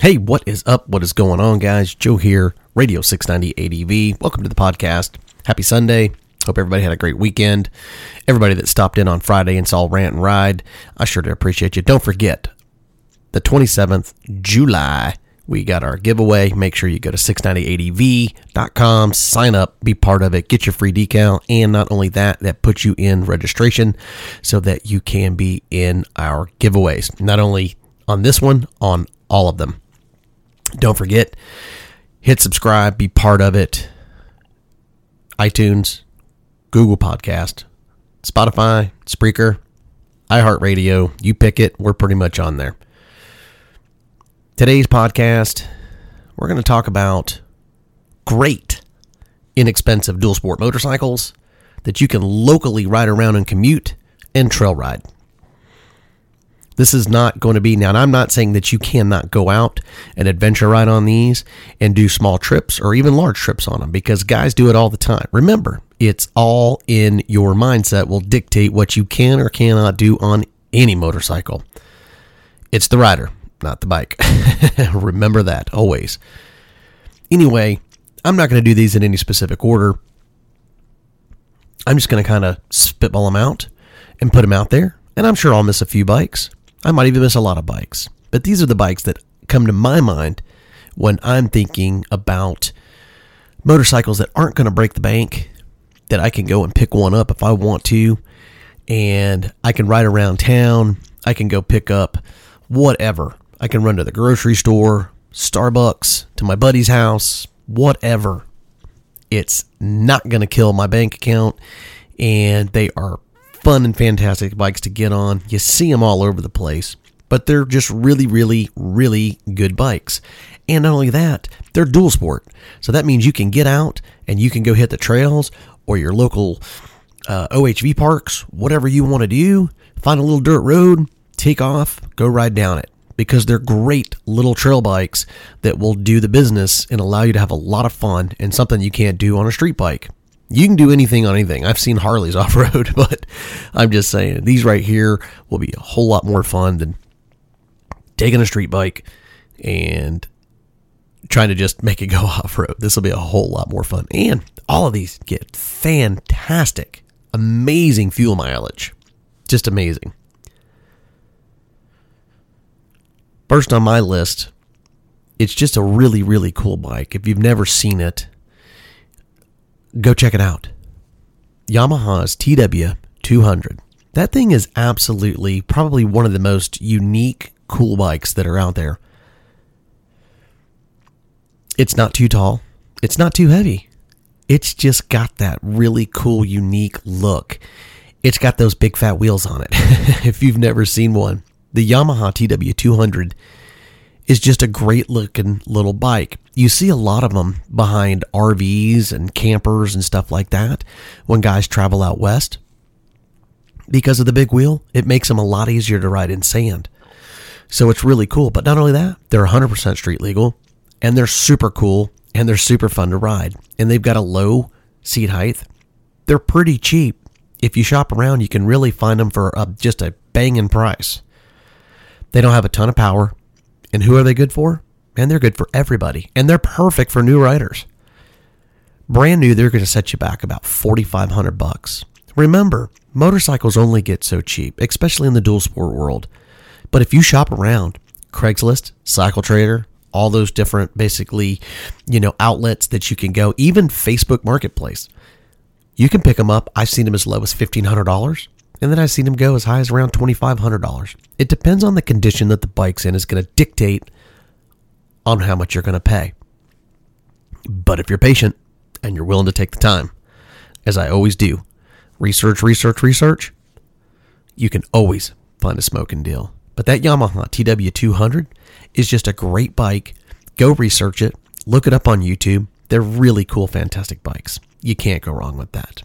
Hey, what is up? What is going on, guys? Joe here, Radio 690 ADV. Welcome to the podcast. Happy Sunday. Hope everybody had a great weekend. Everybody that stopped in on Friday and saw Rant and Ride, I sure do appreciate you. Don't forget, the 27th July, we got our giveaway. Make sure you go to 690adv.com, sign up, be part of it, get your free decal, and not only that, that puts you in registration so that you can be in our giveaways. Not only on this one, on all of them. Don't forget, hit subscribe, be part of it. iTunes, Google Podcast, Spotify, Spreaker, iHeartRadio. You pick it. We're pretty much on there. Today's podcast, we're going to talk about great, inexpensive dual sport motorcycles that you can locally ride around and commute and trail ride. This is not going to be now. I'm not saying that you cannot go out and adventure ride on these and do small trips or even large trips on them because guys do it all the time. Remember, it's all in your mindset will dictate what you can or cannot do on any motorcycle. It's the rider, not the bike. Remember that always. Anyway, I'm not going to do these in any specific order. I'm just going to kind of spitball them out and put them out there. And I'm sure I'll miss a few bikes. I might even miss a lot of bikes. But these are the bikes that come to my mind when I'm thinking about motorcycles that aren't going to break the bank, that I can go and pick one up if I want to, and I can ride around town. I can go pick up whatever. I can run to the grocery store, Starbucks, to my buddy's house, whatever. It's not going to kill my bank account, and they are fun and fantastic bikes to get on. You see them all over the place, but they're just really, really, really good bikes. And not only that, they're dual sport. So that means you can get out and you can go hit the trails or your local uh, OHV parks, whatever you want to do. Find a little dirt road, take off, go ride down it because they're great little trail bikes that will do the business and allow you to have a lot of fun and something you can't do on a street bike. You can do anything on anything. I've seen Harleys off road, but I'm just saying these right here will be a whole lot more fun than taking a street bike and trying to just make it go off road. This will be a whole lot more fun. And all of these get fantastic, amazing fuel mileage. Just amazing. First on my list, it's just a really, really cool bike. If you've never seen it, go check it out. Yamaha's TW200. That thing is absolutely probably one of the most unique, cool bikes that are out there. It's not too tall, it's not too heavy. It's just got that really cool, unique look. It's got those big fat wheels on it. if you've never seen one, the Yamaha TW200 is just a great looking little bike. You see a lot of them behind RVs and campers and stuff like that when guys travel out west. Because of the big wheel, it makes them a lot easier to ride in sand. So it's really cool. But not only that, they're 100% street legal and they're super cool and they're super fun to ride. And they've got a low seat height. They're pretty cheap. If you shop around, you can really find them for uh, just a banging price. They don't have a ton of power. And who are they good for? And they're good for everybody. And they're perfect for new riders. Brand new, they're going to set you back about 4500 bucks. Remember, motorcycles only get so cheap, especially in the dual sport world. But if you shop around, Craigslist, Cycle Trader, all those different basically, you know, outlets that you can go, even Facebook Marketplace, you can pick them up. I've seen them as low as $1,500. And then I've seen them go as high as around $2,500. It depends on the condition that the bike's in, is going to dictate on how much you're going to pay. But if you're patient and you're willing to take the time, as I always do, research, research, research, you can always find a smoking deal. But that Yamaha TW200 is just a great bike. Go research it, look it up on YouTube. They're really cool, fantastic bikes. You can't go wrong with that.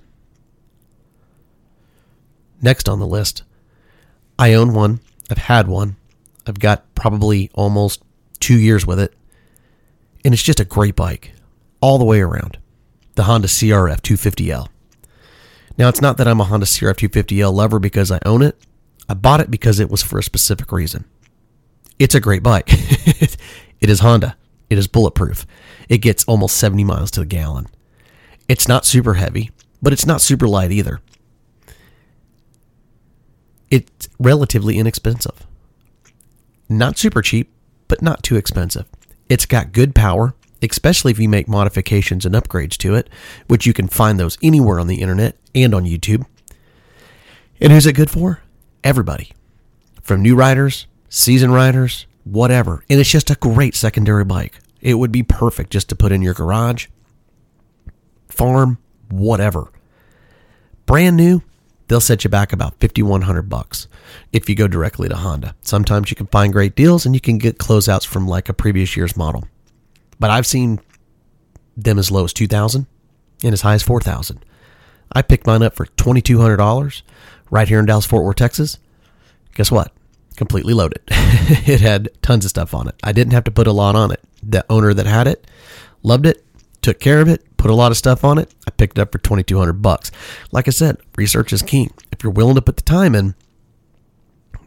Next on the list, I own one. I've had one. I've got probably almost two years with it. And it's just a great bike all the way around. The Honda CRF 250L. Now, it's not that I'm a Honda CRF 250L lover because I own it. I bought it because it was for a specific reason. It's a great bike. it is Honda. It is bulletproof. It gets almost 70 miles to the gallon. It's not super heavy, but it's not super light either it's relatively inexpensive. Not super cheap, but not too expensive. It's got good power, especially if you make modifications and upgrades to it, which you can find those anywhere on the internet and on YouTube. And who's it good for? Everybody. From new riders, seasoned riders, whatever. And it's just a great secondary bike. It would be perfect just to put in your garage, farm, whatever. Brand new, they'll set you back about 5100 bucks if you go directly to Honda. Sometimes you can find great deals and you can get closeouts from like a previous year's model. But I've seen them as low as 2000 and as high as 4000. I picked mine up for $2200 right here in Dallas Fort Worth, Texas. Guess what? Completely loaded. it had tons of stuff on it. I didn't have to put a lot on it. The owner that had it loved it, took care of it, put a lot of stuff on it. I picked it up for 2200 bucks. Like I said, research is king. If you're willing to put the time in,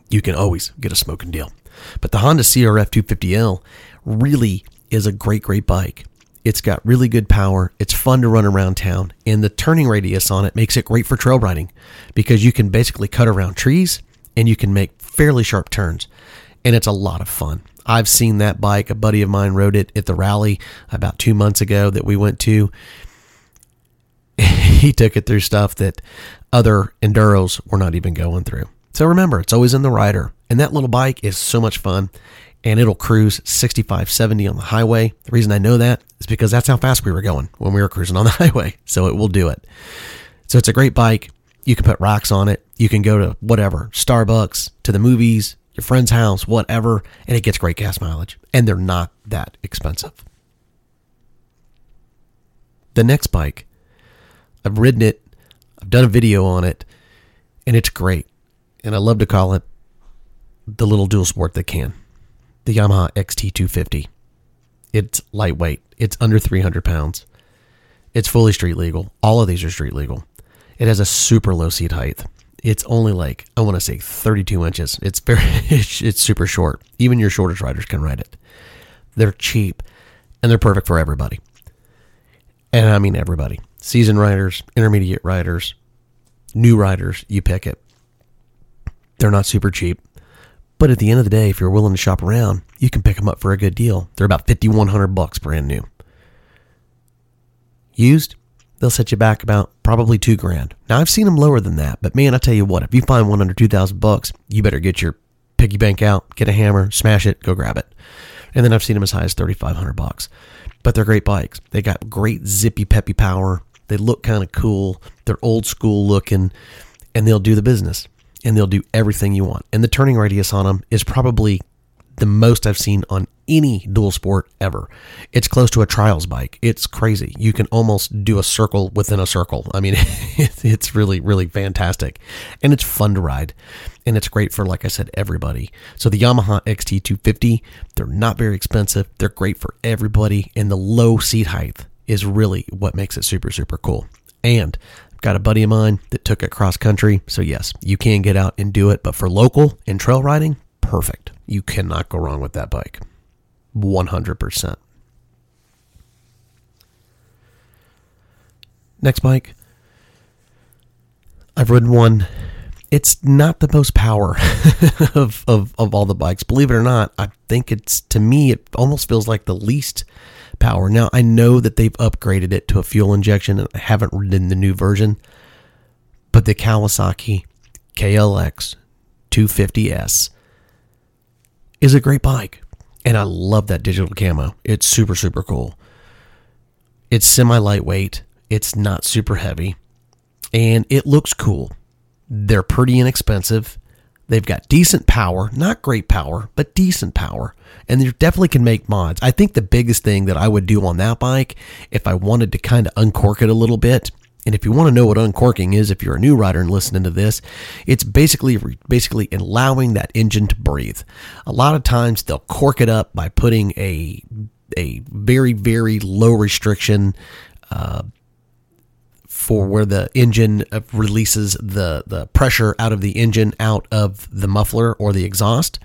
you can always get a smoking deal. But the Honda CRF 250L really is a great, great bike. It's got really good power. It's fun to run around town. And the turning radius on it makes it great for trail riding because you can basically cut around trees and you can make fairly sharp turns. And it's a lot of fun. I've seen that bike. A buddy of mine rode it at the rally about two months ago that we went to. he took it through stuff that other enduros were not even going through. So remember, it's always in the rider. And that little bike is so much fun and it'll cruise 65, 70 on the highway. The reason I know that is because that's how fast we were going when we were cruising on the highway. So it will do it. So it's a great bike. You can put rocks on it. You can go to whatever, Starbucks, to the movies, your friend's house, whatever, and it gets great gas mileage. And they're not that expensive. The next bike, I've ridden it, I've done a video on it, and it's great. And I love to call it the little dual sport that can. The Yamaha XT250. It's lightweight, it's under 300 pounds. It's fully street legal. All of these are street legal. It has a super low seat height it's only like I want to say 32 inches. It's very it's super short. Even your shortest riders can ride it. They're cheap and they're perfect for everybody. And I mean everybody. Seasoned riders, intermediate riders, new riders, you pick it. They're not super cheap. But at the end of the day, if you're willing to shop around, you can pick them up for a good deal. They're about 5100 bucks brand new. Used, they'll set you back about probably two grand. Now I've seen them lower than that, but man, I tell you what, if you find one under two thousand bucks, you better get your piggy bank out, get a hammer, smash it, go grab it. And then I've seen them as high as thirty five hundred bucks. But they're great bikes. They got great zippy peppy power. They look kind of cool. They're old school looking, and they'll do the business. And they'll do everything you want. And the turning radius on them is probably the most I've seen on any dual sport ever. It's close to a trials bike. It's crazy. You can almost do a circle within a circle. I mean, it's really, really fantastic. And it's fun to ride. And it's great for, like I said, everybody. So the Yamaha XT250, they're not very expensive. They're great for everybody. And the low seat height is really what makes it super, super cool. And I've got a buddy of mine that took it cross country. So, yes, you can get out and do it. But for local and trail riding, perfect. You cannot go wrong with that bike. 100%. Next bike. I've ridden one. It's not the most power of, of, of all the bikes. Believe it or not, I think it's, to me, it almost feels like the least power. Now, I know that they've upgraded it to a fuel injection and I haven't ridden the new version, but the Kawasaki KLX 250S is a great bike. And I love that digital camo. It's super, super cool. It's semi lightweight, it's not super heavy, and it looks cool. They're pretty inexpensive. They've got decent power, not great power, but decent power. And they definitely can make mods. I think the biggest thing that I would do on that bike, if I wanted to kind of uncork it a little bit, and if you want to know what uncorking is, if you're a new rider and listening to this, it's basically basically allowing that engine to breathe. A lot of times they'll cork it up by putting a a very very low restriction uh, for where the engine releases the the pressure out of the engine out of the muffler or the exhaust.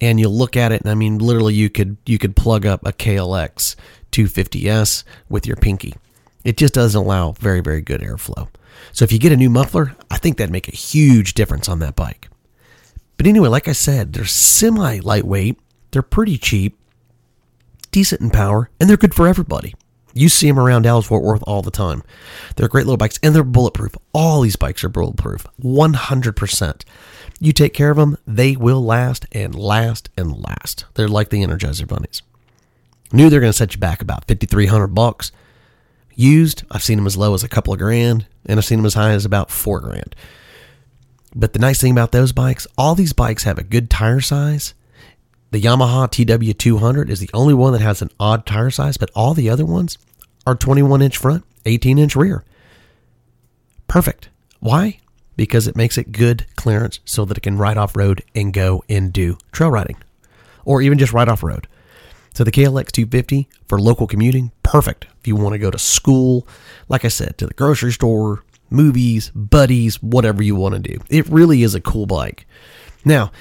And you'll look at it, and I mean, literally, you could you could plug up a KLX 250S with your pinky it just doesn't allow very, very good airflow. So if you get a new muffler, I think that'd make a huge difference on that bike. But anyway, like I said, they're semi lightweight, they're pretty cheap, decent in power, and they're good for everybody. You see them around Dallas Fort Worth all the time. They're great little bikes and they're bulletproof. All these bikes are bulletproof, 100%. You take care of them, they will last and last and last. They're like the Energizer bunnies. New they're going to set you back about 5300 bucks. Used, I've seen them as low as a couple of grand, and I've seen them as high as about four grand. But the nice thing about those bikes, all these bikes have a good tire size. The Yamaha TW200 is the only one that has an odd tire size, but all the other ones are 21 inch front, 18 inch rear. Perfect. Why? Because it makes it good clearance so that it can ride off road and go and do trail riding or even just ride off road. So the KLX 250 for local commuting, perfect. If you want to go to school, like I said, to the grocery store, movies, buddies, whatever you want to do. It really is a cool bike. Now,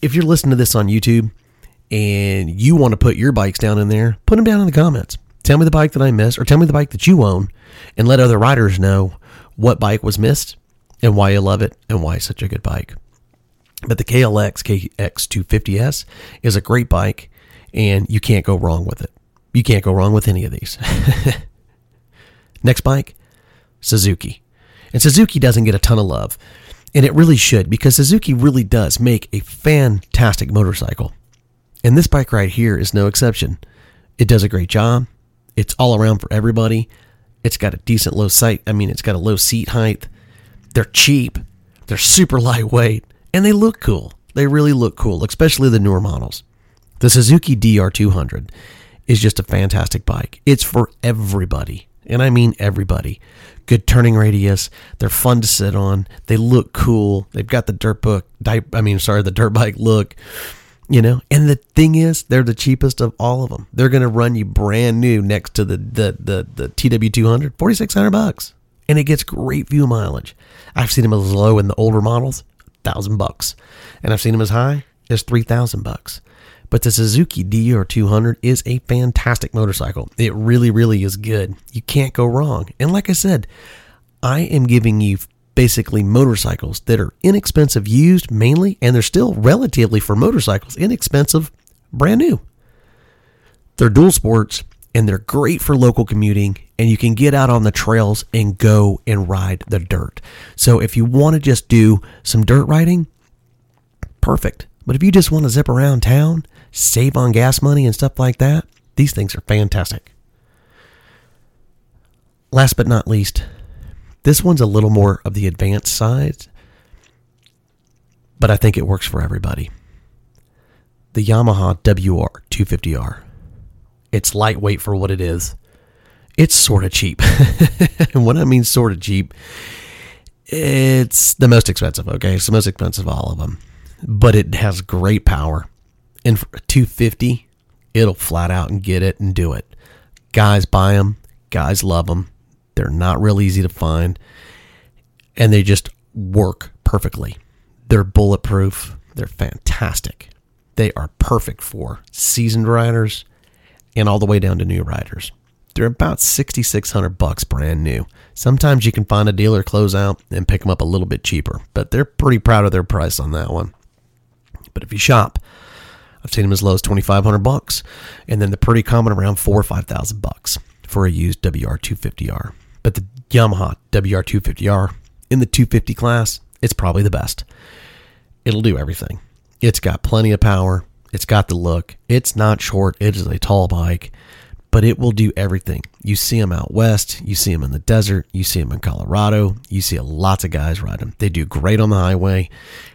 if you're listening to this on YouTube and you want to put your bikes down in there, put them down in the comments. Tell me the bike that I missed or tell me the bike that you own and let other riders know what bike was missed and why you love it and why it's such a good bike. But the KLX KX250S is a great bike and you can't go wrong with it. You can't go wrong with any of these. Next bike, Suzuki. And Suzuki doesn't get a ton of love, and it really should because Suzuki really does make a fantastic motorcycle. And this bike right here is no exception. It does a great job. It's all around for everybody. It's got a decent low sight. I mean, it's got a low seat height. They're cheap. They're super lightweight, and they look cool. They really look cool, especially the newer models. The Suzuki DR200 is just a fantastic bike. It's for everybody, and I mean everybody. Good turning radius. They're fun to sit on. They look cool. They've got the dirt book. I mean, sorry, the dirt bike look. You know, and the thing is, they're the cheapest of all of them. They're going to run you brand new next to the the the, the TW200, 4600 bucks, and it gets great fuel mileage. I've seen them as low in the older models, thousand bucks, and I've seen them as high as three thousand bucks. But the Suzuki DR200 is a fantastic motorcycle. It really, really is good. You can't go wrong. And like I said, I am giving you basically motorcycles that are inexpensive used mainly, and they're still relatively for motorcycles inexpensive, brand new. They're dual sports and they're great for local commuting and you can get out on the trails and go and ride the dirt. So if you want to just do some dirt riding, perfect. But if you just want to zip around town save on gas money and stuff like that, these things are fantastic. Last but not least, this one's a little more of the advanced side, but I think it works for everybody. the Yamaha WR 250R. It's lightweight for what it is. It's sort of cheap. and what I mean sort of cheap, it's the most expensive, okay? It's the most expensive of all of them. But it has great power. And for 250, it'll flat out and get it and do it. Guys buy them, guys love them. They're not real easy to find, and they just work perfectly. They're bulletproof. They're fantastic. They are perfect for seasoned riders and all the way down to new riders. They're about 6600 bucks brand new. Sometimes you can find a dealer closeout and pick them up a little bit cheaper, but they're pretty proud of their price on that one. But if you shop, I've seen them as low as 2500 bucks, and then they're pretty common around 4 or 5000 bucks for a used WR250R. But the Yamaha WR250R in the 250 class, it's probably the best. It'll do everything. It's got plenty of power. It's got the look. It's not short. It is a tall bike but it will do everything. You see them out west, you see them in the desert, you see them in Colorado, you see lots of guys ride them. They do great on the highway,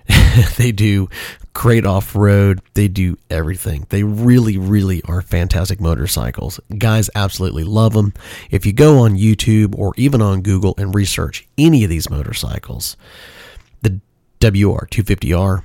they do great off road, they do everything. They really, really are fantastic motorcycles. Guys absolutely love them. If you go on YouTube or even on Google and research any of these motorcycles, the WR250R,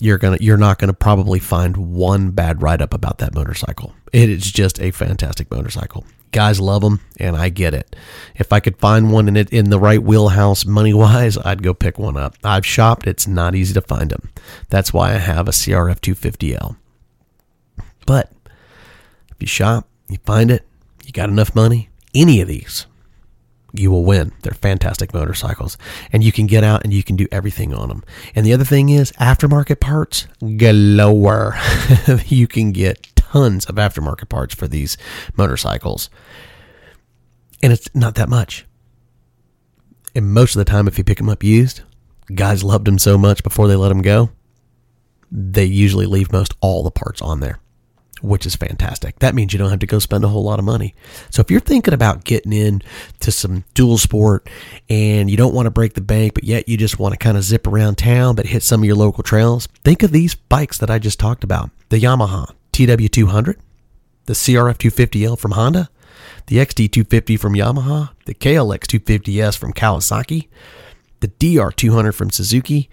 you're gonna you're not gonna probably find one bad write up about that motorcycle. It is just a fantastic motorcycle. Guys love them, and I get it. If I could find one in it in the right wheelhouse, money wise, I'd go pick one up. I've shopped; it's not easy to find them. That's why I have a CRF 250L. But if you shop, you find it, you got enough money, any of these, you will win. They're fantastic motorcycles, and you can get out and you can do everything on them. And the other thing is aftermarket parts galore. you can get tons of aftermarket parts for these motorcycles, and it's not that much. And most of the time, if you pick them up used, guys loved them so much before they let them go, they usually leave most all the parts on there which is fantastic. That means you don't have to go spend a whole lot of money. So if you're thinking about getting in to some dual sport and you don't want to break the bank, but yet you just want to kind of zip around town but hit some of your local trails, think of these bikes that I just talked about. The Yamaha TW200, the CRF 250L from Honda, the XT250 from Yamaha, the KLX 250S from Kawasaki, the DR200 from Suzuki,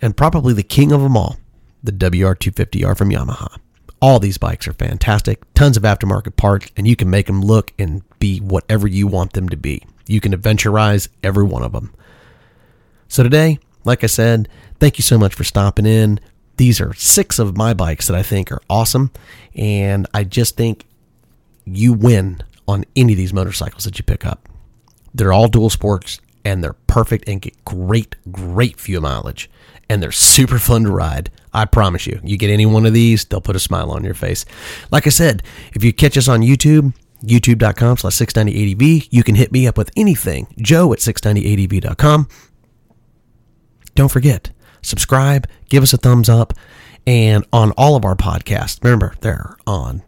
and probably the king of them all, the WR250R from Yamaha. All these bikes are fantastic, tons of aftermarket parts, and you can make them look and be whatever you want them to be. You can adventurize every one of them. So, today, like I said, thank you so much for stopping in. These are six of my bikes that I think are awesome, and I just think you win on any of these motorcycles that you pick up. They're all dual sports and they're perfect and get great, great fuel mileage. And they're super fun to ride. I promise you. You get any one of these, they'll put a smile on your face. Like I said, if you catch us on YouTube, youtube.com slash 690adv, you can hit me up with anything. Joe at 690adv.com. Don't forget, subscribe, give us a thumbs up, and on all of our podcasts. Remember, they're on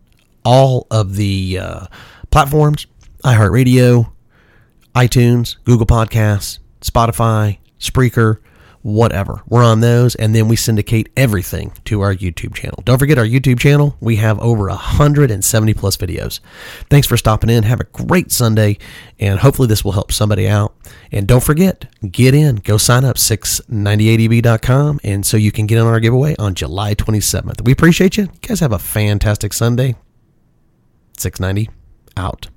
all of the uh, platforms iHeartRadio, iTunes, Google Podcasts, Spotify, Spreaker, whatever. We're on those, and then we syndicate everything to our YouTube channel. Don't forget our YouTube channel. We have over 170 plus videos. Thanks for stopping in. Have a great Sunday, and hopefully this will help somebody out. And don't forget, get in. Go sign up, 690adv.com, and so you can get on our giveaway on July 27th. We appreciate you. You guys have a fantastic Sunday. 690 out.